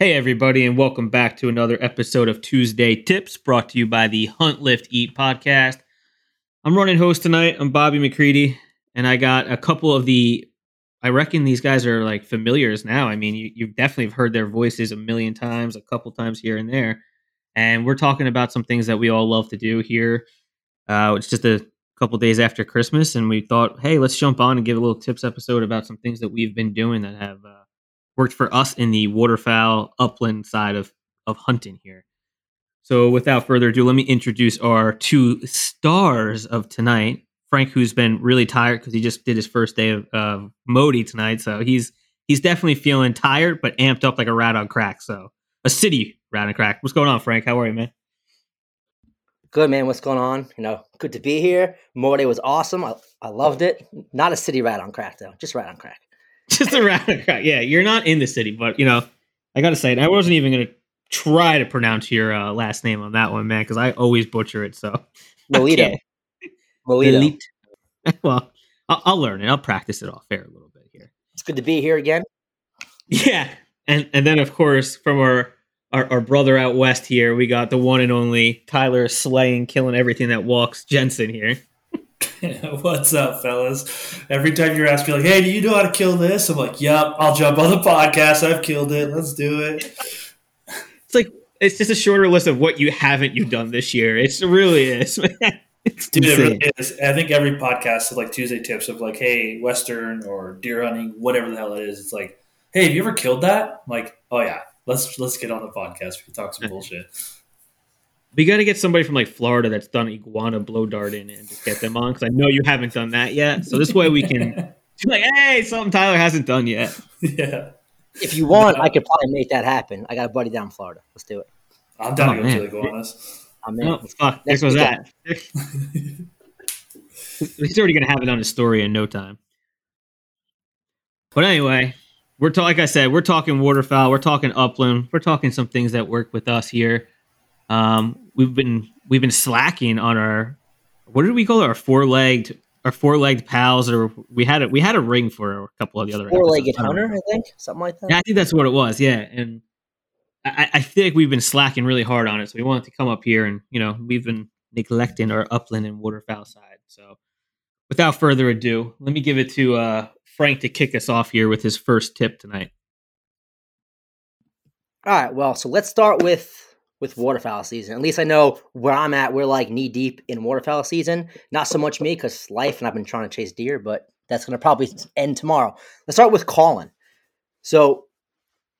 Hey, everybody, and welcome back to another episode of Tuesday Tips brought to you by the Hunt Lift Eat podcast. I'm running host tonight. I'm Bobby McCready, and I got a couple of the. I reckon these guys are like familiars now. I mean, you, you definitely have heard their voices a million times, a couple times here and there. And we're talking about some things that we all love to do here. Uh, it's just a couple days after Christmas, and we thought, hey, let's jump on and give a little tips episode about some things that we've been doing that have uh, worked for us in the waterfowl upland side of of hunting here. So without further ado, let me introduce our two stars of tonight. Frank, who's been really tired because he just did his first day of uh, Modi tonight, so he's he's definitely feeling tired but amped up like a rat on crack. So a city rat on crack. What's going on, Frank? How are you, man? Good man, what's going on? You know, good to be here. Modi was awesome. I, I loved it. Not a city rat on crack though, just rat on crack. Just a rat on. Yeah, you're not in the city, but you know, I gotta say, I wasn't even gonna try to pronounce your uh, last name on that one, man, because I always butcher it. So Molito. Molito. well, I'll, I'll, learn it. I'll practice it off air a little bit here. It's good to be here again. Yeah, and and then of course from our our, our brother out west here, we got the one and only Tyler slaying, killing everything that walks. Jensen here. What's up, fellas? Every time you're asking, like, "Hey, do you know how to kill this?" I'm like, "Yep, I'll jump on the podcast. I've killed it. Let's do it." It's like it's just a shorter list of what you haven't you done this year. It really is, man. It's Dude, it really is. I think every podcast is like Tuesday tips of like, "Hey, Western or deer hunting, whatever the hell it is." It's like, "Hey, have you ever killed that?" I'm like, "Oh yeah, let's let's get on the podcast. We can talk some bullshit." We got to get somebody from like Florida that's done iguana blow darting and just get them on because I know you haven't done that yet. So this way we can be like, hey, something Tyler hasn't done yet. Yeah. If you want, I could probably make that happen. I got a buddy down in Florida. Let's do it. I'm down oh, to go to the iguanas. I'm oh, in. Oh, fuck. Next was that. He's already going to have it on his story in no time. But anyway, we're ta- like I said, we're talking waterfowl, we're talking upland, we're talking some things that work with us here. Um, we've been we've been slacking on our what did we call it? Our four legged our four legged pals, or we had a we had a ring for a couple of the other four legged hunter, I think, something like that. Yeah, I think that's what it was. Yeah, and I, I feel like we've been slacking really hard on it, so we wanted to come up here and you know we've been neglecting our upland and waterfowl side. So, without further ado, let me give it to uh, Frank to kick us off here with his first tip tonight. All right, well, so let's start with with waterfowl season. At least I know where I'm at. We're like knee deep in waterfowl season. Not so much me because life and I've been trying to chase deer, but that's going to probably end tomorrow. Let's start with calling. So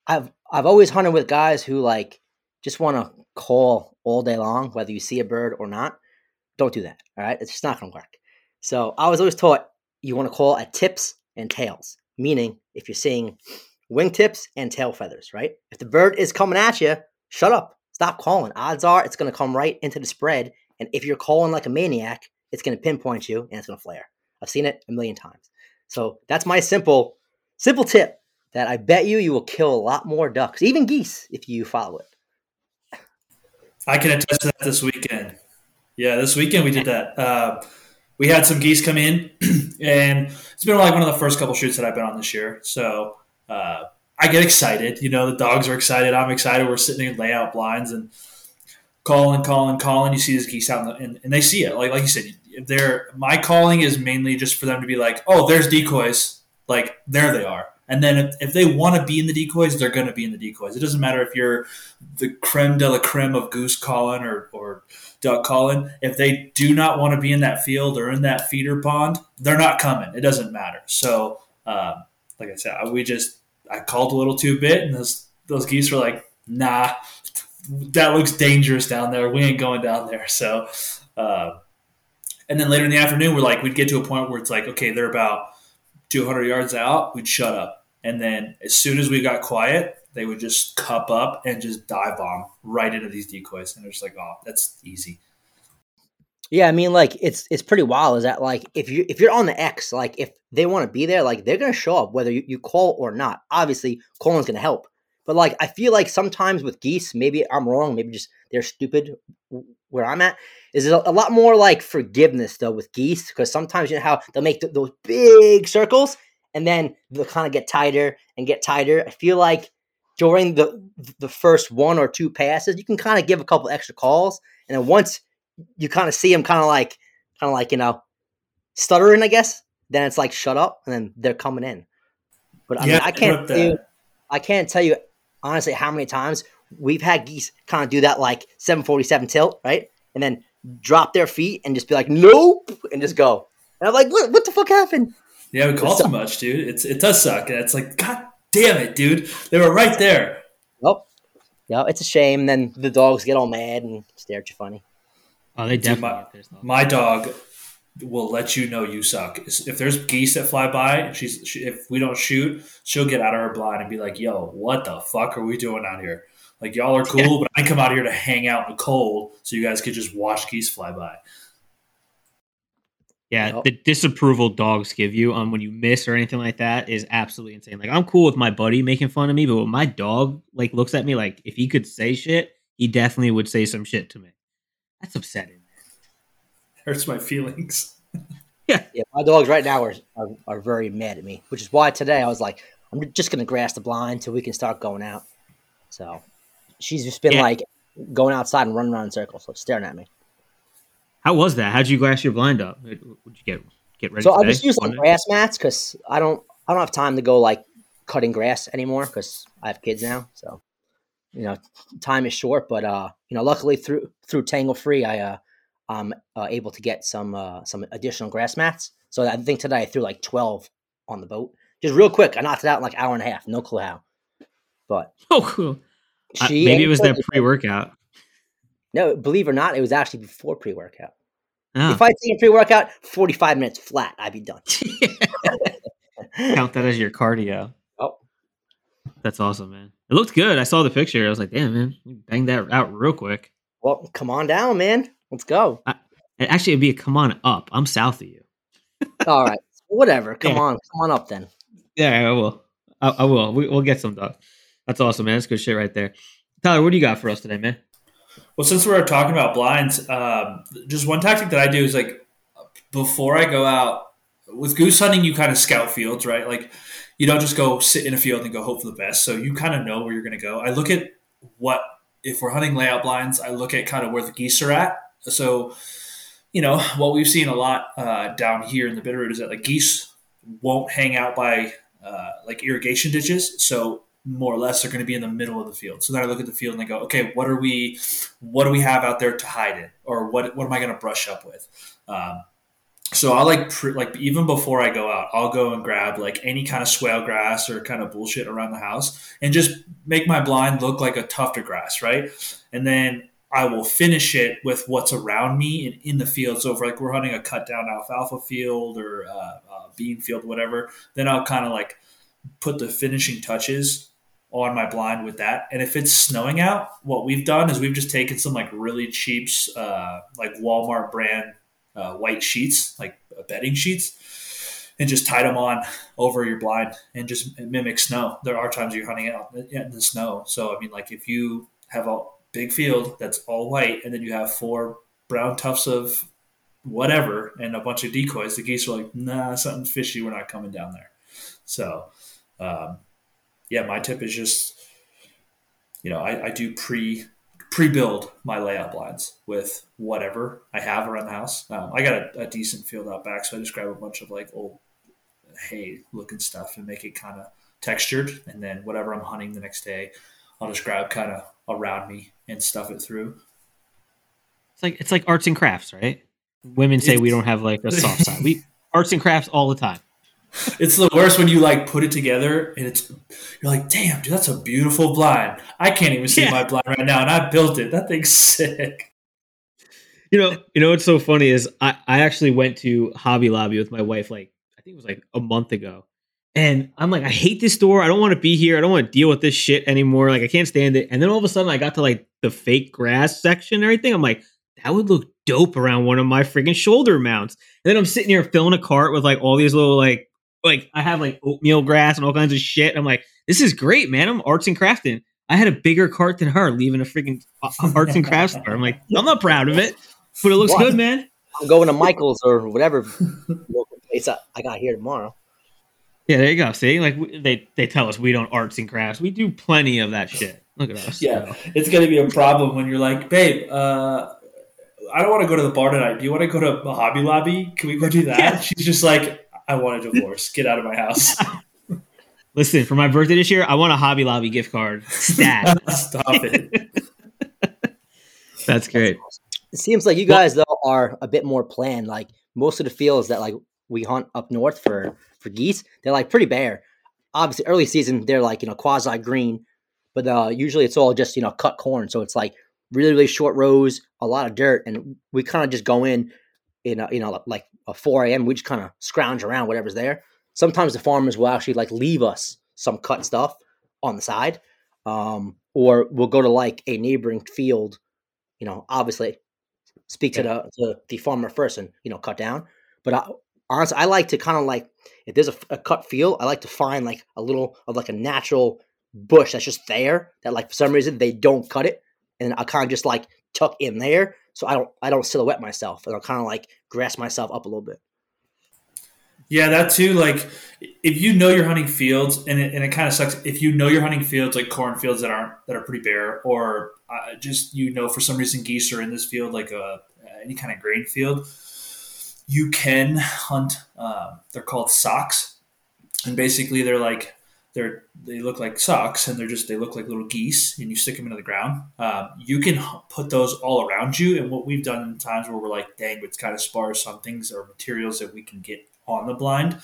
I've I've always hunted with guys who like just want to call all day long, whether you see a bird or not. Don't do that. All right, it's just not going to work. So I was always taught you want to call at tips and tails, meaning if you're seeing wingtips and tail feathers, right? If the bird is coming at you, shut up. Stop calling. Odds are it's going to come right into the spread. And if you're calling like a maniac, it's going to pinpoint you and it's going to flare. I've seen it a million times. So that's my simple, simple tip that I bet you you will kill a lot more ducks, even geese, if you follow it. I can attest to that this weekend. Yeah, this weekend we did that. Uh, we had some geese come in, and it's been like one of the first couple shoots that I've been on this year. So uh, I get excited. You know, the dogs are excited. I'm excited. We're sitting in layout blinds and calling, calling, calling. You see these geese out, the, and, and they see it. Like like you said, they're my calling is mainly just for them to be like, oh, there's decoys. Like there they are. And then if, if they want to be in the decoys, they're going to be in the decoys. It doesn't matter if you're the creme de la creme of goose calling or, or duck calling. If they do not want to be in that field or in that feeder pond, they're not coming. It doesn't matter. So, um, like I said, we just I called a little too bit, and those those geese were like, "Nah, that looks dangerous down there. We ain't going down there." So, uh, and then later in the afternoon, we're like, we'd get to a point where it's like, okay, they're about 200 yards out. We'd shut up, and then as soon as we got quiet, they would just cup up and just dive bomb right into these decoys, and it's like, oh, that's easy. Yeah, I mean, like it's it's pretty wild. Is that like if you if you're on the X, like if they want to be there, like they're gonna show up whether you, you call or not. Obviously, calling's gonna help, but like I feel like sometimes with geese, maybe I'm wrong, maybe just they're stupid. Where I'm at is a, a lot more like forgiveness though with geese because sometimes you know how they'll make th- those big circles and then they'll kind of get tighter and get tighter. I feel like during the the first one or two passes, you can kind of give a couple extra calls, and then once you kind of see them, kind of like, kind of like you know, stuttering, I guess. Then it's like shut up, and then they're coming in. But I Yeah, mean, I can't wrote tell you, that. I can't tell you honestly how many times we've had geese kind of do that like 747 tilt, right? And then drop their feet and just be like, nope, and just go. And I'm like, what, what the fuck happened? Yeah, we call too much, dude. It's it does suck, it's like, god damn it, dude. They were right there. Well, yeah, it's a shame. Then the dogs get all mad and stare at you funny. Oh, they definitely my- get pissed off. My dog will let you know you suck. If there's geese that fly by, she's she, if we don't shoot, she'll get out of her blind and be like, "Yo, what the fuck are we doing out here? Like y'all are cool, but I come out here to hang out in the cold, so you guys could just watch geese fly by." Yeah, Yep. the disapproval dogs give you on when you miss or anything like that is absolutely insane. Like I'm cool with my buddy making fun of me, but when my dog like looks at me like if he could say shit, he definitely would say some shit to me. That's upsetting. Hurts my feelings. Yeah, yeah, my dogs right now are, are, are very mad at me, which is why today I was like, I'm just going to grass the blind till we can start going out. So she's just been Yeah. like going outside and running around in circles, like staring at me. How was that? How'd you glass your blind up? Would you get get ready? So I just use like grass mats because I don't I don't have time to go like cutting grass anymore because I have kids now. So you know, time is short. But uh, you know, luckily through through Tanglefree, I uh, I'm uh, able to get some uh, some additional grass mats. So I think today I threw like twelve on the boat, just real quick. I knocked it out in like an hour and a half. No clue how, but Oh, cool. Uh, maybe it was that that pre workout. No, believe it or not, it was actually before pre workout. Oh. If I take a pre workout, forty five minutes flat, I'd be done. Count that as your cardio. That's awesome, man. It looked good. I saw the picture. I was like, damn, man, you banged that out real quick. Well, come on down, man. Let's go. And actually, it'd be a come on up. I'm south of you. All right, whatever. Come Yeah. on, come on up then. Yeah, I will. I, I will. We, we'll get some dog. That's awesome, man. That's good shit right there. Tyler, what do you got for us today, man? Well, since we're talking about blinds, um, just one tactic that I do is like before I go out with goose hunting, you kind of scout fields, right? Like you don't just go sit in a field and go hope for the best. So you kind of know where you're going to go. I look at what if we're hunting layout blinds. I look at kind of where the geese are at. So you know what we've seen a lot uh, down here in the Bitterroot is that like geese won't hang out by uh, like irrigation ditches. So more or less they're going to be in the middle of the field. So then I look at the field and I go, okay, what are we, what do we have out there to hide in, or what what am I going to brush up with? Um, so I like pr- like even before I go out, I'll go and grab like any kind of swale grass or kind of bullshit around the house and just make my blind look like a tuft of grass, right? And then I will finish it with what's around me and in the field. So if like we're hunting a cut down alfalfa field or uh, uh, bean field, whatever, then I'll kind of like put the finishing touches on my blind with that. And if it's snowing out, what we've done is we've just taken some like really cheap, uh, like Walmart brand uh, white sheets, like uh, bedding sheets, and just tied them on over your blind and just mimic snow. There are times you're hunting out in the snow. So, I mean, like if you have a big field that's all white and then you have four brown tufts of whatever and a bunch of decoys, the geese are like, nah, something fishy. We're not coming down there. So, um, yeah, my tip is just, you know, I, I do pre pre build my layout blinds with whatever I have around the house. Um, I got a, a decent field out back, so I just grab a bunch of like old hay looking stuff and make it kind of textured, and then whatever I'm hunting the next day, I'll just grab kind of around me and stuff it through. It's like it's like arts and crafts, right? Women say we don't have like a soft side. We arts and crafts all the time. It's the worst when you like put it together and it's you're like, damn, dude, that's a beautiful blind. I can't even see Yeah. my blind right now, and I built it. That thing's sick. You know, you know what's so funny is I, I actually went to Hobby Lobby with my wife like I think it was like a month ago. And I'm like, I hate this store. I don't want to be here. I don't want to deal with this shit anymore. Like I can't stand it. And then all of a sudden I got to like the fake grass section and everything. I'm like, that would look dope around one of my freaking shoulder mounts. And then I'm sitting here filling a cart with like all these little like like I have like oatmeal grass and all kinds of shit. I'm like, this is great, man. I'm arts and crafting. I had a bigger cart than her, leaving a freaking uh, arts and crafts store. I'm like, I'm not proud of it, but it looks Why? good, man. I'm going to Michael's or whatever local place I, I got here tomorrow. Yeah, there you go. See, like they they tell us we don't arts and crafts. We do plenty of that shit. Look at us. Yeah, it's gonna be a problem when you're like, babe. Uh, I don't want to go to the bar tonight. Do you want to go to Hobby Lobby? Can we go do that? Yeah. She's just like, I want a divorce. Get out of my house. Listen, for my birthday this year, I want a Hobby Lobby gift card. Stat. Stop it. That's great. It seems like you guys though are a bit more planned. Like most of the fields that like we hunt up north for for geese, they're like pretty bare. Obviously, early season they're like you know quasi green, but uh, usually it's all just you know cut corn. So it's like really really short rows, a lot of dirt, and we kind of just go in in a, you know like a 4 a.m. We just kind of scrounge around whatever's there. Sometimes the farmers will actually like leave us some cut stuff on the side, um, or we'll go to like a neighboring field. You know, obviously speak yeah. to the to the farmer first and you know cut down. But I, honestly, I like to kind of like if there's a, a, cut field, I like to find like a little of like a natural bush that's just there that like for some reason they don't cut it, and I kind of just like tuck in there so I don't I don't silhouette myself and I'll kind of like grass myself up a little bit. Yeah, that too. Like, if you know you're hunting fields, and it, and it kind of sucks if you know you're hunting fields like cornfields that aren't that are pretty bare, or uh, just you know for some reason geese are in this field, like a uh, any kind of grain field. You can hunt. Uh, they're called socks, and basically they're like they're they look like socks, and they're just they look like little geese, and you stick them into the ground. Uh, you can put those all around you, and what we've done in times where we're like, dang, it's kind of sparse on things or materials that we can get on the blind,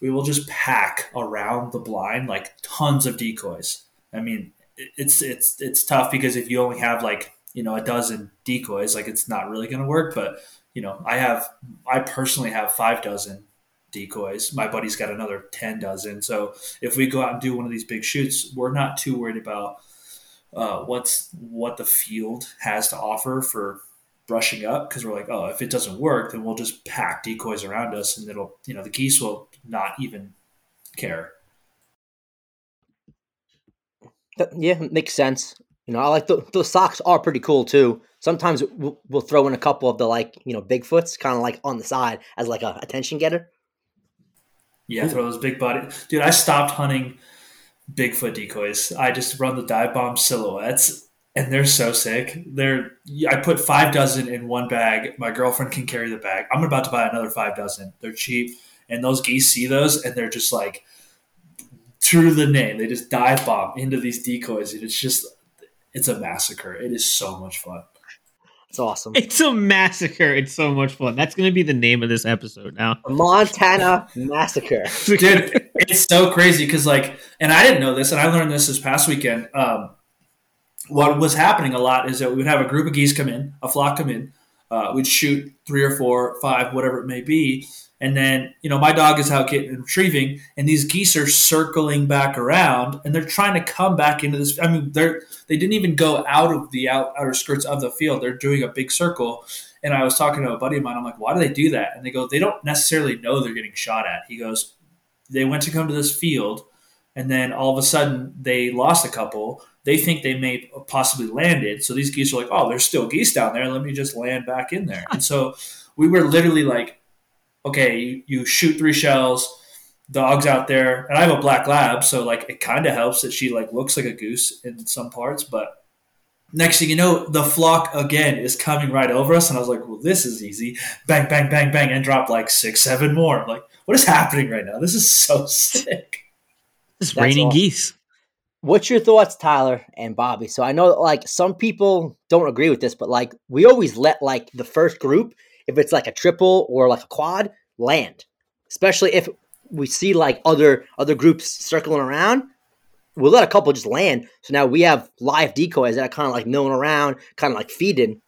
we will just pack around the blind like tons of decoys. I mean, it's it's it's tough because if you only have like you know a dozen decoys, like it's not really going to work. But you know, I have I personally have five dozen decoys. My buddy's got another ten dozen. So if we go out and do one of these big shoots, we're not too worried about uh, what's what the field has to offer for brushing up because we're like, oh, if it doesn't work, then we'll just pack decoys around us, and it'll, you know, the geese will not even care. Yeah, makes sense. You know, I like the, those socks are pretty cool too. Sometimes we'll, we'll throw in a couple of the like, you know, Bigfoots kind of like on the side as like a attention getter. Yeah, throw those big body. Dude, I stopped hunting Bigfoot decoys. I just run the dive bomb silhouettes and they're so sick. They're I put five dozen in one bag. My girlfriend can carry the bag. I'm about to buy another five dozen. They're cheap, and those geese see those, and they're just like, to the name, they just dive bomb into these decoys, and it's just it's a massacre. It is so much fun. It's awesome. It's a massacre. It's so much fun. That's going to be the name of this episode now. Montana Massacre. Dude, it's so crazy because, like, and I didn't know this, and I learned this this past weekend. Um, what was happening a lot is that we would have a group of geese come in, a flock come in. Uh, we'd shoot three or four, five, whatever it may be, and then you know my dog is out getting retrieving, and these geese are circling back around, and they're trying to come back into this. I mean, they're they didn't even go out of the out, outer skirts of the field. They're doing a big circle. And I was talking to a buddy of mine. I'm like, why do they do that? And they go, they don't necessarily know they're getting shot at. He goes, they went to come to this field, and then all of a sudden they lost a couple they think they may possibly landed. So these geese are like, oh, there's still geese down there. Let me just land back in there. And so we were literally like, okay, you, you shoot three shells, dogs out there, and I have a black lab, so like it kind of helps that she like looks like a goose in some parts, but next thing you know, the flock again is coming right over us, and I was like, "Well, this is easy." Bang, bang, bang, bang, and drop like six, seven more. I'm like, what is happening right now? This is so sick. It's raining awesome. geese. What's your thoughts, Tyler and Bobby? So I know like some people don't agree with this, but like we always let like the first group, if it's like a triple or like a quad, land. Especially if we see like other other groups circling around, we'll let a couple just land. So now we have live decoys that are kind of like milling around, kind of like feeding.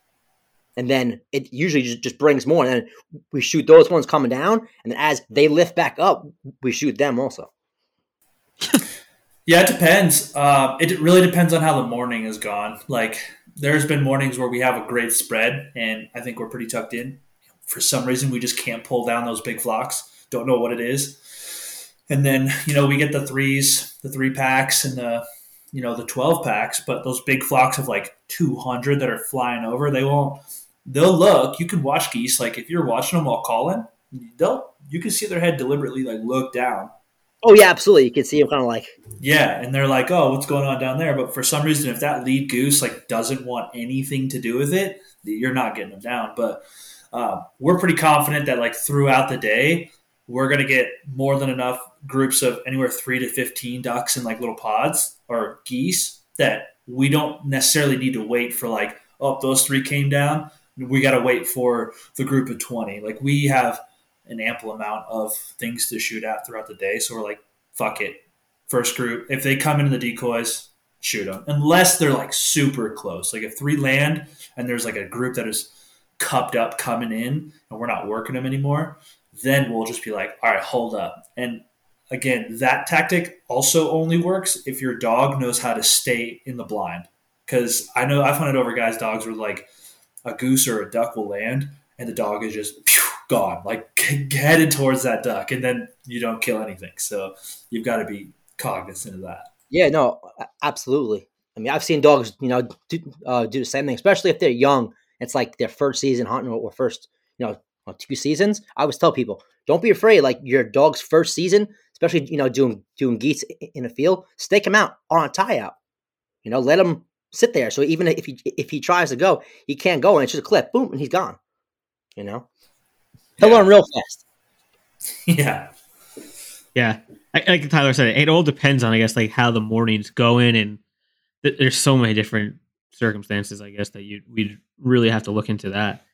And then it usually just, brings more. And then we shoot those ones coming down. And then as they lift back up, we shoot them also. Yeah, it depends. Uh, it really depends on how the morning is gone. Like, there's been mornings where we have a great spread, and I think we're pretty tucked in. For some reason, we just can't pull down those big flocks. Don't know what it is. And then, you know, we get the threes, the three packs, and the, you know, the 12 packs, but those big flocks of like 200 that are flying over, they won't, they'll look. You can watch geese. Like, if you're watching them while calling, they'll, you can see their head deliberately like look down Oh yeah, absolutely. You can see them kind of like yeah, and they're like, "Oh, what's going on down there?" But for some reason, if that lead goose like doesn't want anything to do with it, you're not getting them down. But uh, we're pretty confident that like throughout the day, we're going to get more than enough groups of anywhere three to fifteen ducks in like little pods or geese that we don't necessarily need to wait for like, oh, those three came down. We got to wait for the group of twenty. Like we have an ample amount of things to shoot at throughout the day. So we're like, fuck it. First group, if they come into the decoys, shoot them. Unless they're like super close. Like if three land and there's like a group that is cupped up coming in and we're not working them anymore, then we'll just be like, all right, hold up. And again, that tactic also only works if your dog knows how to stay in the blind. Because I know I've hunted over guys' dogs where like a goose or a duck will land and the dog is just gone, like headed towards that duck, and then you don't kill anything. So you've got to be cognizant of that. Yeah, no, absolutely. I mean, I've seen dogs, you know, do, uh, do the same thing, especially if they're young. It's like their first season hunting or first, you know, two seasons. I always tell people, don't be afraid. Like your dog's first season, especially you know doing doing geese in the field, stake him out on a tie out. You know, let him sit there. So even if he if he tries to go, he can't go, and it's just a clip, boom, and he's gone. You know, he'll yeah. learn real fast. yeah, yeah. Like Tyler said, it all depends on, I guess, like how the morning's going, and th- there's so many different circumstances, I guess, that you we'd really have to look into that.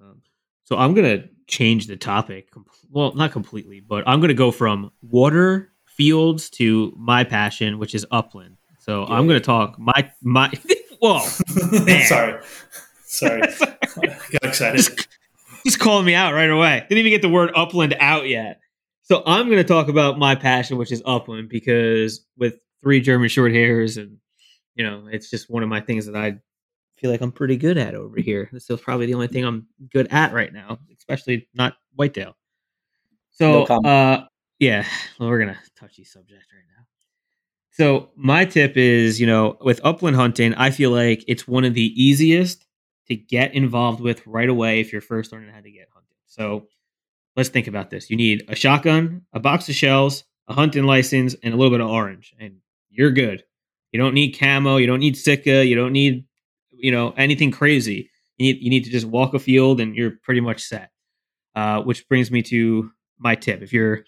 Um, so I'm gonna change the topic. Well, not completely, but I'm gonna go from water fields to my passion, which is upland. So yeah. I'm gonna talk my my. Whoa, sorry, sorry, got excited. Just, just calling me out right away. Didn't even get the word upland out yet. So I'm going to talk about my passion, which is upland, because with three German short hairs, and you know, it's just one of my things that I feel like I'm pretty good at over here. This is probably the only thing I'm good at right now, especially not whitetail. So, no uh, yeah, well, we're gonna touchy subject right now. So my tip is, you know, with upland hunting, I feel like it's one of the easiest to get involved with right away if you're first learning how to get hunting. So let's think about this. You need a shotgun, a box of shells, a hunting license, and a little bit of orange, and you're good. You don't need camo, you don't need Sitka, you don't need, you know, anything crazy. You need, you need to just walk a field and you're pretty much set. Uh, which brings me to my tip. If you're,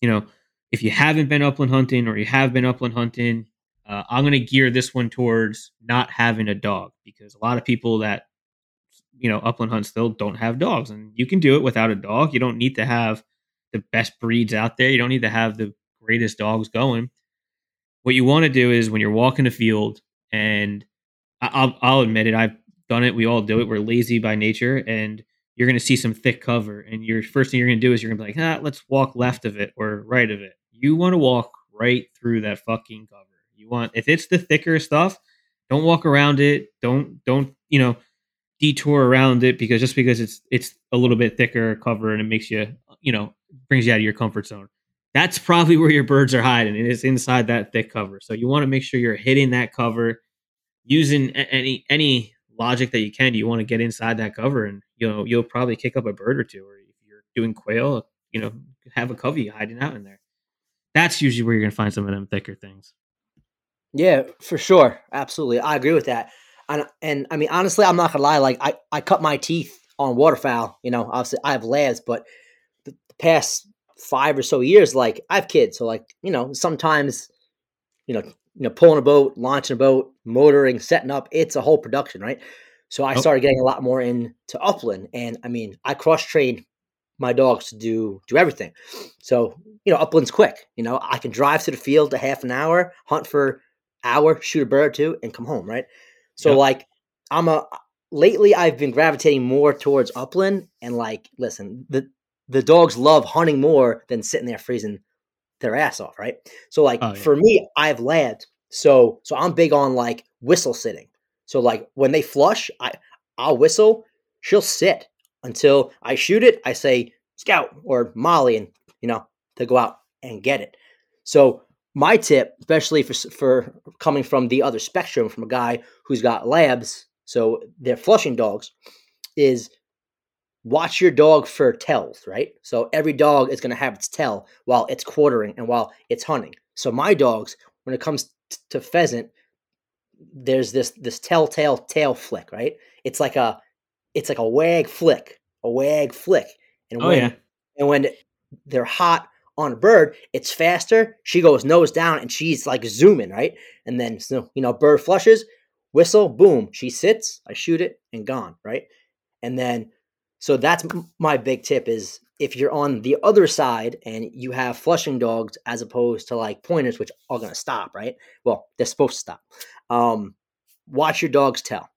you know, if you haven't been upland hunting or you have been upland hunting, uh, I'm going to gear this one towards not having a dog because a lot of people that you know upland hunt still don't have dogs and you can do it without a dog you don't need to have the best breeds out there you don't need to have the greatest dogs going what you want to do is when you're walking the field and I'll, I'll admit it i've done it we all do it we're lazy by nature and you're going to see some thick cover and your first thing you're going to do is you're going to be like ah, let's walk left of it or right of it. You want to walk right through that fucking cover. You want if it's the thicker stuff don't walk around it don't don't you know detour around it because just because it's it's a little bit thicker cover and it makes you you know brings you out of your comfort zone. That's probably where your birds are hiding it is inside that thick cover. So you want to make sure you're hitting that cover using any any logic that you can you want to get inside that cover and you know you'll probably kick up a bird or two or if you're doing quail you know have a covey hiding out in there that's usually where you're going to find some of them thicker things yeah for sure absolutely i agree with that and, and I mean, honestly, I'm not gonna lie. Like, I, I cut my teeth on waterfowl. You know, obviously, I have labs, but the past five or so years, like, I have kids. So, like, you know, sometimes, you know, you know, pulling a boat, launching a boat, motoring, setting up, it's a whole production, right? So I started getting a lot more into upland, and I mean, I cross train my dogs to do do everything. So you know, upland's quick. You know, I can drive to the field a half an hour, hunt for hour, shoot a bird or two, and come home. Right. So yep. like I'm a lately I've been gravitating more towards upland and like listen, the the dogs love hunting more than sitting there freezing their ass off, right? So like oh, yeah. for me, I have labs. So so I'm big on like whistle sitting. So like when they flush, I I'll whistle, she'll sit until I shoot it. I say scout or Molly and you know, to go out and get it. So my tip, especially for for coming from the other spectrum, from a guy who's got labs, so they're flushing dogs, is watch your dog for tells, right? So every dog is going to have its tell while it's quartering and while it's hunting. So my dogs, when it comes t- to pheasant, there's this this telltale tail flick, right? It's like a it's like a wag flick, a wag flick. And Oh when, yeah. and when they're hot on a bird, it's faster. She goes nose down and she's like zooming, right? And then so you know, bird flushes, whistle, boom, she sits, I shoot it, and gone, right? And then so that's my big tip is if you're on the other side and you have flushing dogs as opposed to like pointers, which are gonna stop, right? Well, they're supposed to stop. Um, watch your dog's tell.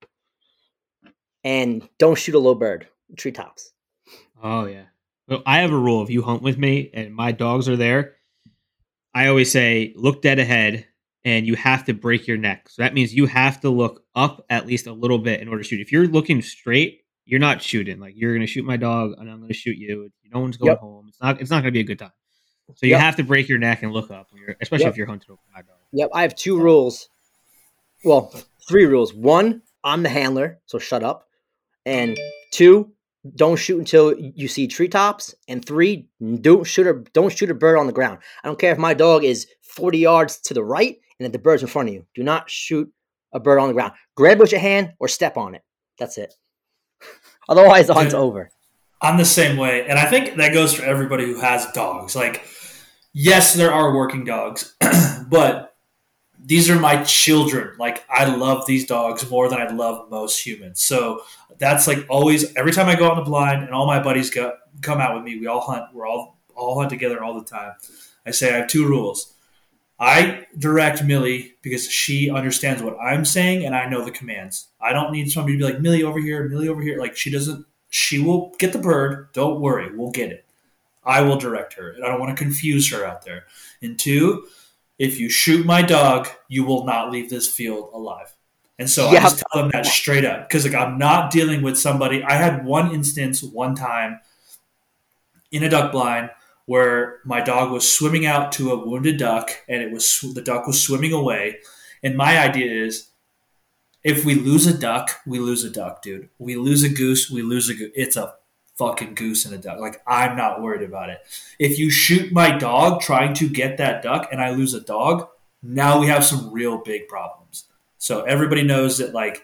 And don't shoot a low bird, treetops. Oh yeah. Well, I have a rule. If you hunt with me and my dogs are there, I always say look dead ahead, and you have to break your neck. So that means you have to look up at least a little bit in order to shoot. If you're looking straight, you're not shooting. Like you're gonna shoot my dog, and I'm gonna shoot you. No one's going Yep. home. It's not. It's not gonna be a good time. So you Yep. have to break your neck and look up, when you're, especially Yep. if you're hunting over my dog. Yep, I have two rules. Well, three rules. One, I'm the handler, so shut up. And two, don't shoot until you see treetops. And three, don't shoot a don't shoot a bird on the ground. I don't care if my dog is 40 yards to the right and if the bird's in front of you. Do not shoot a bird on the ground. Grab it with your hand or step on it. That's it. Otherwise, the hunt's over. I'm the same way, and I think that goes for everybody who has dogs. Like, yes, there are working dogs, but these are my children. Like, I love these dogs more than I love most humans. So that's like always every time I go out in the blind, and all my buddies go come out with me. We all hunt. We're all all hunt together all the time. I say I have two rules. I direct Millie because she understands what I'm saying and I know the commands. I don't need somebody to be like Millie over here, Millie over here. Like she doesn't. She will get the bird. Don't worry, we'll get it. I will direct her, and I don't want to confuse her out there. And two, if you shoot my dog, you will not leave this field alive. And so Yeah. I just tell them that straight up because like I'm not dealing with somebody. I had one instance one time in a duck blind where my dog was swimming out to a wounded duck and it was the duck was swimming away. And my idea is if we lose a duck we lose a duck dude. We lose a goose we lose a goose it's a fucking goose and a duck. Like i'm not worried about it. If you shoot my dog trying to get that duck and i lose a dog now we have some real big problems. So everybody knows that like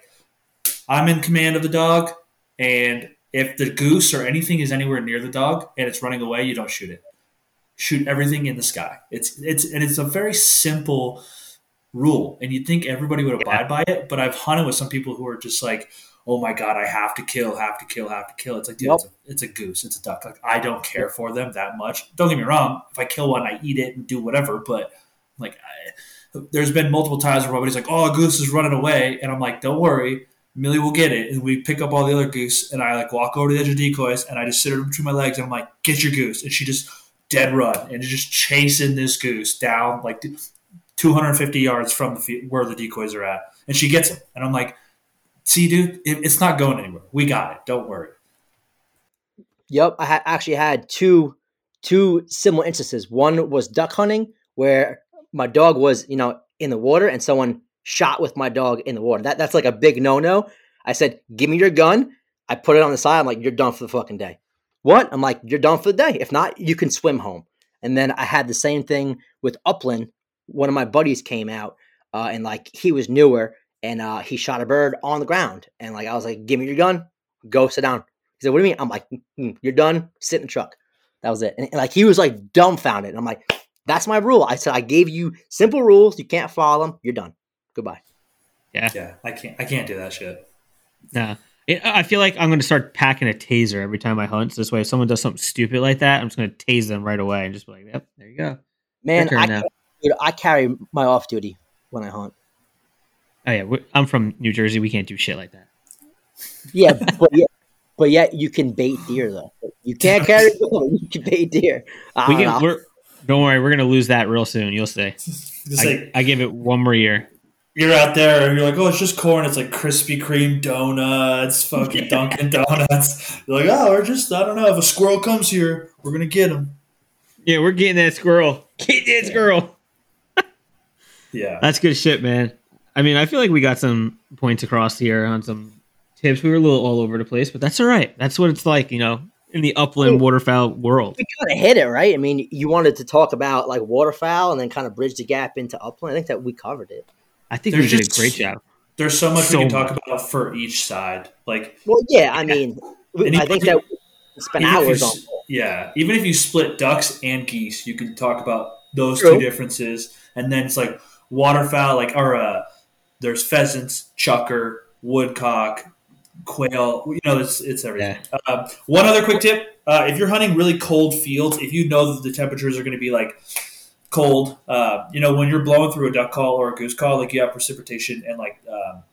i'm in command of the dog and if the goose or anything is anywhere near the dog and it's running away you don't shoot it shoot everything in the sky. It's it's and it's a very simple rule, and you'd think everybody would abide by it. But I've hunted with some people who are just like, "Oh my god, I have to kill, have to kill, have to kill." It's like, dude, Nope. it's, a, it's a goose, it's a duck. Like I don't care for them that much. Don't get me wrong. If I kill one, I eat it and do whatever. But like, I, there's been multiple times where somebody's like, "Oh, a goose is running away," and I'm like, "Don't worry." Millie will get it, and we pick up all the other goose, and I like walk over to the edge of decoys, and I just sit her between my legs, and I'm like, "Get your goose," and she just dead run and just chasing this goose down like 250 yards from the where the decoys are at, and she gets it. And I'm like, "See, dude, it, it's not going anywhere. We got it. Don't worry." Yep, I ha- actually had two two similar instances. One was duck hunting, where my dog was, you know, in the water, and someone shot with my dog in the water. That that's like a big no no. I said, "Give me your gun." I put it on the side. I'm like, "You're done for the fucking day." What? I'm like, "You're done for the day. If not, you can swim home." And then I had the same thing with upland. One of my buddies came out, uh, and like he was newer, and uh, he shot a bird on the ground, and like I was like, "Give me your gun. Go sit down." He said, "What do you mean?" I'm like, "Mm, "You're done. Sit in the truck." That was it. And, and, like he was like dumbfounded. And I'm like, "That's my rule." I said, "I gave you simple rules. You can't follow them. You're done. Goodbye." Yeah, Yeah. I can't. I can't do that shit. Nah. It, I feel like I'm going to start packing a taser every time I hunt. So this way, if someone does something stupid like that, I'm just going to tase them right away and just be like, "Yep, there you go." Man, I, now. dude, I carry my off duty when I hunt. Oh yeah, I'm from New Jersey. We can't do shit like that. Yeah, but yeah, but yet you can bait deer though. You can't carry. a You can bait deer. I We don't can. We're, don't worry, we're going to lose that real soon. You'll see. Just I, like I give it one more year. You're out there and you're like, oh, it's just corn. It's like Krispy Kreme donuts, fucking Dunkin' Donuts. You're like, oh, we're just, I don't know. If a squirrel comes here, we're going to get him. Yeah, we're getting that squirrel. Get that squirrel. Yeah. That's good shit, man. I mean, I feel like we got some points across here on some tips. We were a little all over the place, but that's all right. That's what it's like, you know, in the upland waterfowl world. We kind of hit it, right? I mean, you wanted to talk about like waterfowl and then kind of bridge the gap into upland. I think that we covered it. I think There's we did a great job. There's so much So we can talk much. about for each side. Like Well, yeah, I mean, we, I think even- that we spent even you hours on. yeah, even if you split ducks and geese, you can talk about those True. two differences, and then it's like waterfowl, like or uh, there's pheasants, chukar, woodcock, quail. You know, it's it's everything. Uh, one other quick tip: uh, if you're hunting really cold fields, if you know that the temperatures are going to be like cold, uh, you know, when you're blowing through a duck call or a goose call, like you have precipitation and like. Um,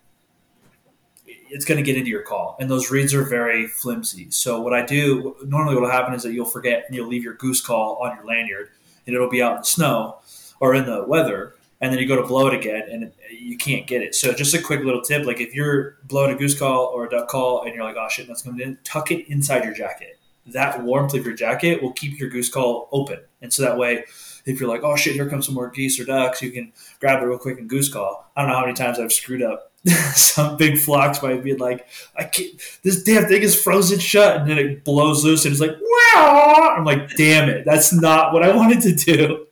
it's going to get into your call, and those reeds are very flimsy. So what I do normally, what will happen is that you'll forget and you'll leave your goose call on your lanyard, and it'll be out in the snow or in the weather, and then you go to blow it again, and you can't get it. So just a quick little tip: like if you're blowing a goose call or a duck call, and you're like, "Oh shit, that's coming in," tuck it inside your jacket. That warmth of your jacket will keep your goose call open, and so that way. If you're like, oh shit, here comes some more geese or ducks, you can grab it real quick and goose call. I don't know how many times I've screwed up some big flocks by being like, I can't, this damn thing is frozen shut, and then it blows loose, and it's like, wow! I'm like, damn it, that's not what I wanted to do.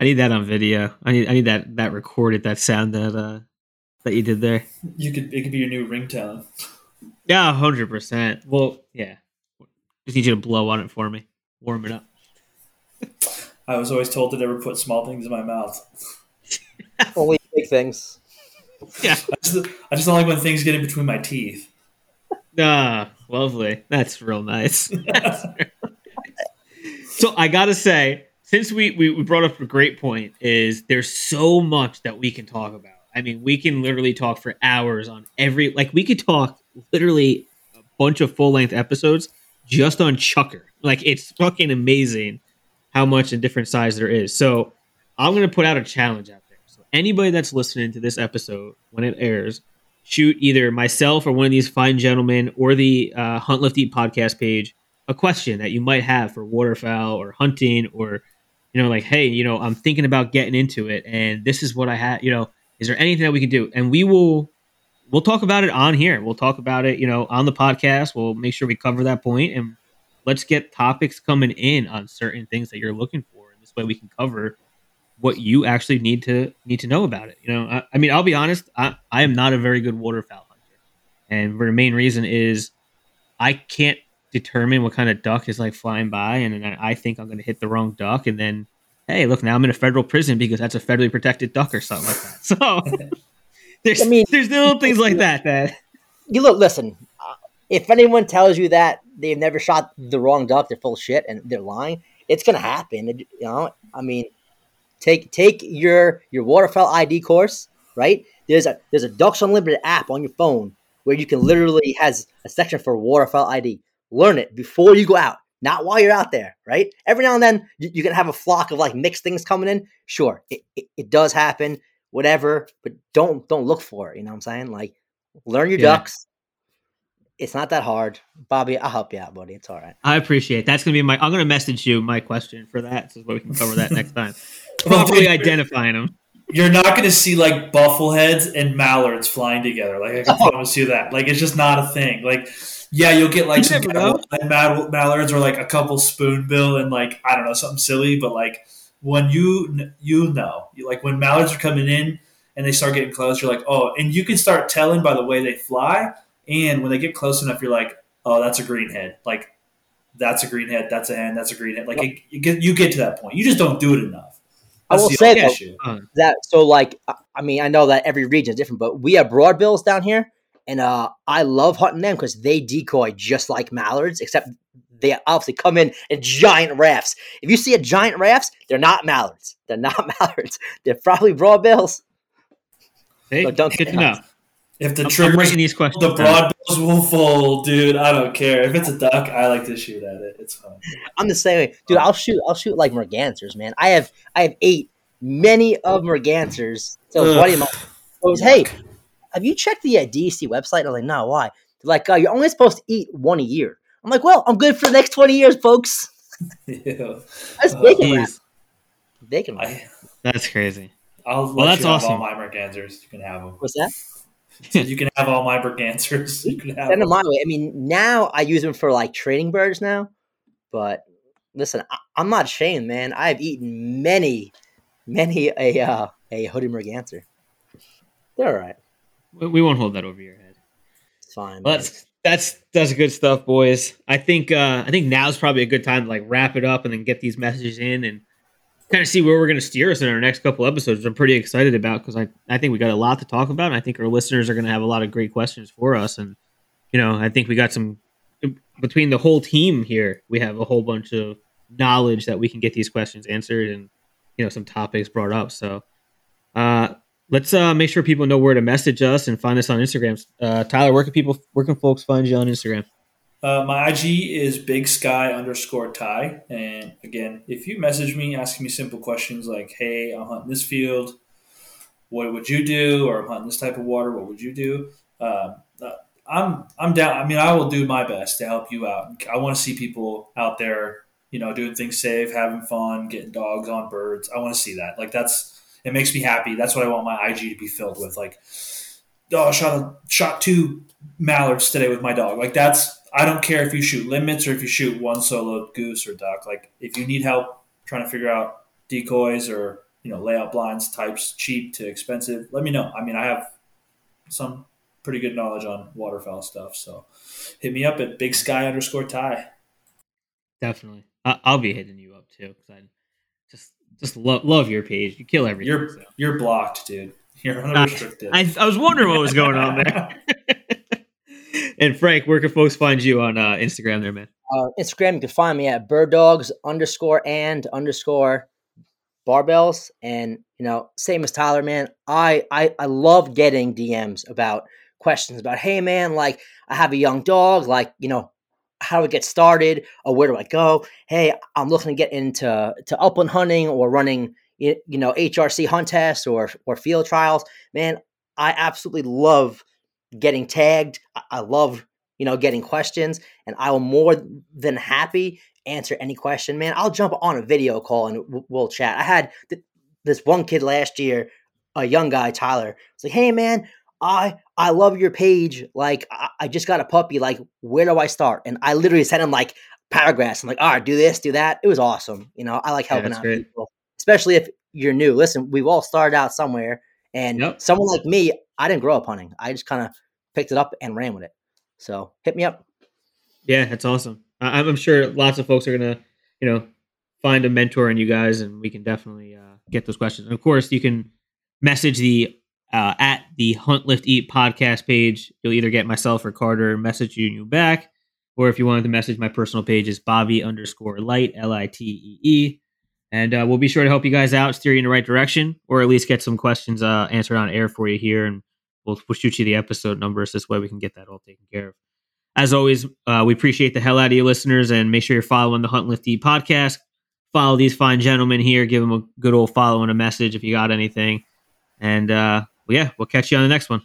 I need that on video. I need I need that that recorded that sound that uh that you did there. You could, it could be your new ringtone. Yeah, hundred percent. Well, yeah. Just need you to blow on it for me. Warm it up. I was always told to never put small things in my mouth. Only big things. Yeah. I just, I just don't like when things get in between my teeth. Ah, lovely. That's real nice. so I gotta say, since we, we we brought up a great point, is there's so much that we can talk about. I mean, we can literally talk for hours on every like we could talk literally a bunch of full length episodes just on Chukar. Like it's fucking amazing how much and different size there is. So I'm gonna put out a challenge out there. So anybody that's listening to this episode when it airs, shoot either myself or one of these fine gentlemen or the uh, Hunt Lift Eat podcast page a question that you might have for waterfowl or hunting or you know like hey you know I'm thinking about getting into it and this is what I have you know is there anything that we can do and we will we'll talk about it on here we'll talk about it you know on the podcast we'll make sure we cover that point and let's get topics coming in on certain things that you're looking for and this way we can cover what you actually need to need to know about it you know i, I mean i'll be honest I, I am not a very good waterfowl hunter and the main reason is i can't determine what kind of duck is like flying by and then i think i'm going to hit the wrong duck and then hey look now i'm in a federal prison because that's a federally protected duck or something like that so there's I mean- there's little things like that that You look, listen. If anyone tells you that they've never shot the wrong duck, they're full of shit and they're lying. It's gonna happen. You know, I mean, take take your your waterfowl ID course. Right there's a there's a Ducks Unlimited app on your phone where you can literally has a section for waterfowl ID. Learn it before you go out, not while you're out there. Right. Every now and then you, you can have a flock of like mixed things coming in. Sure, it, it, it does happen. Whatever, but don't don't look for it. You know what I'm saying? Like learn your Yeah. ducks. It's not that hard, Bobby. I'll help you out, buddy. It's all right. i appreciate it. that's going to be my i'm going to message you my question for that so we can cover that next time Well, properly identifying them You're not going to see like buffleheads and mallards flying together. Like I can Oh. promise you that. Like it's just not a thing. Like yeah, you'll get like You some cattle- mall- mallards or like a couple spoonbill and like I don't know something silly. But like when you you know, like when mallards are coming in and they start getting close, you're like oh, and you can start telling by the way they fly. And when they get close enough, you're like oh, that's a greenhead. Like that's a greenhead. That's a hen. That's a greenhead. Like it, you get you get to that point. You just don't do it enough. I will the say, though, issue. That so like I- I mean I know that every region is different, but we have broadbills down here, and uh I love hunting them because they decoy just like mallards, except they obviously come in in giant rafts. If you see a giant rafts, they're not mallards. They're not mallards. They're probably broadbills. hey, But don't good get to know nuts. If the I'm, I'm these questions The down. broad bills will fold, dude. I don't care. If it's a duck, I like to shoot at it. It's fun. I'm the same way, dude. I'll shoot. I'll shoot like mergansers, man. I have I have eight many of mergansers. So a Ugh. buddy of mine goes, "Hey, have you checked the uh, DEC website?" I'm like, "No, why?" They're like, uh, "You're only supposed to eat one a year." I'm like, "Well, I'm good for the next 20 years, folks." Ew. That's bacon wrap. Bacon wrap. I, that's crazy. I'll Well, that's you have awesome. all my mergansers. You can have them. What's that? So you can have all my answers. You can have Send them my way. I mean, now I use them for like trading birds now, but listen, I, am not ashamed, man. I've eaten many, many a uh, a hoodie merganser. They're all right. We won't hold that over your head. It's fine. But that's that's that's good stuff, boys. I think uh, I think now's probably a good time to like wrap it up and then get these messages in and kind of see where we're going to steer us in our next couple episodes. I'm pretty excited about because I I think we got a lot to talk about. And I think our listeners are going to have a lot of great questions for us. And you know, I think we got some between the whole team here. We have a whole bunch of knowledge that we can get these questions answered and you know some topics brought up. So uh, let's uh, make sure people know where to message us and find us on Instagram. Uh, Tyler, where can people, where can folks find you on Instagram? Uh, my IG is big sky underscore ty. And again, if you message me asking me simple questions like, hey, I'm hunting this field, what would you do? Or I'm hunting this type of water, what would you do? Uh, uh I'm I'm down. I mean, I will do my best to help you out. I want to see people out there, you know, doing things safe, having fun, getting dogs on birds. I want to see that. Like that's it makes me happy. That's what I want my IG to be filled with. Like, oh, I shot a, shot two mallards today with my dog. Like that's I don't care if you shoot limits or if you shoot one solo goose or duck. Like if you need help trying to figure out decoys or you know layout blinds types, cheap to expensive, let me know. I mean, I have some pretty good knowledge on waterfowl stuff. So hit me up at big sky underscore ty. Definitely, I'll be hitting you up too because I just just love love your page. You kill everything. You're so. you're blocked, dude. You're unrestricted. I, I, I was wondering what was going on there. and Frank, where can folks find you on uh, Instagram there, man? Uh, Instagram, you can find me at bird dogs underscore and underscore barbells. And, you know, same as Tyler, man, I, I, I love getting DMs about questions about, hey, man, like I have a young dog, like, you know, how do I get started or where do I go? Hey, I'm looking to get into to upland hunting or running, you know, HRC hunt tests or or field trials. Man, I absolutely love getting tagged. I love you know getting questions, and I will more than happy answer any question. Man, I'll jump on a video call and we'll chat. I had th- this one kid last year, a young guy, Tyler. It's like, hey man, I I love your page. Like I, I, just got a puppy. Like where do I start? And I literally sent him like paragraphs. I'm like, all right, do this, do that. It was awesome. You know, I like helping yeah, out great. people, especially if you're new. Listen, we've all started out somewhere, and yep. someone like me, I didn't grow up hunting. I just kind of picked it up and ran with it. So hit me up. Yeah, that's awesome. I, I'm sure lots of folks are gonna, you know, find a mentor in you guys, and we can definitely uh, get those questions. And of course, you can message the uh, at the Hunt Lift Eat podcast page. You'll either get myself or Carter messaging you back, or if you wanted to message my personal page, is Bobby underscore Light L I T E E, and uh, we'll be sure to help you guys out, steer you in the right direction, or at least get some questions uh, answered on air for you here, and we'll, we'll shoot you the episode numbers. This way, we can get that all taken care of. As always, uh, we appreciate the hell out of you listeners, and make sure you're following the Hunt Lift Eat podcast. Follow these fine gentlemen here. Give them a good old follow and a message if you got anything. And uh, well, yeah, we'll catch you on the next one.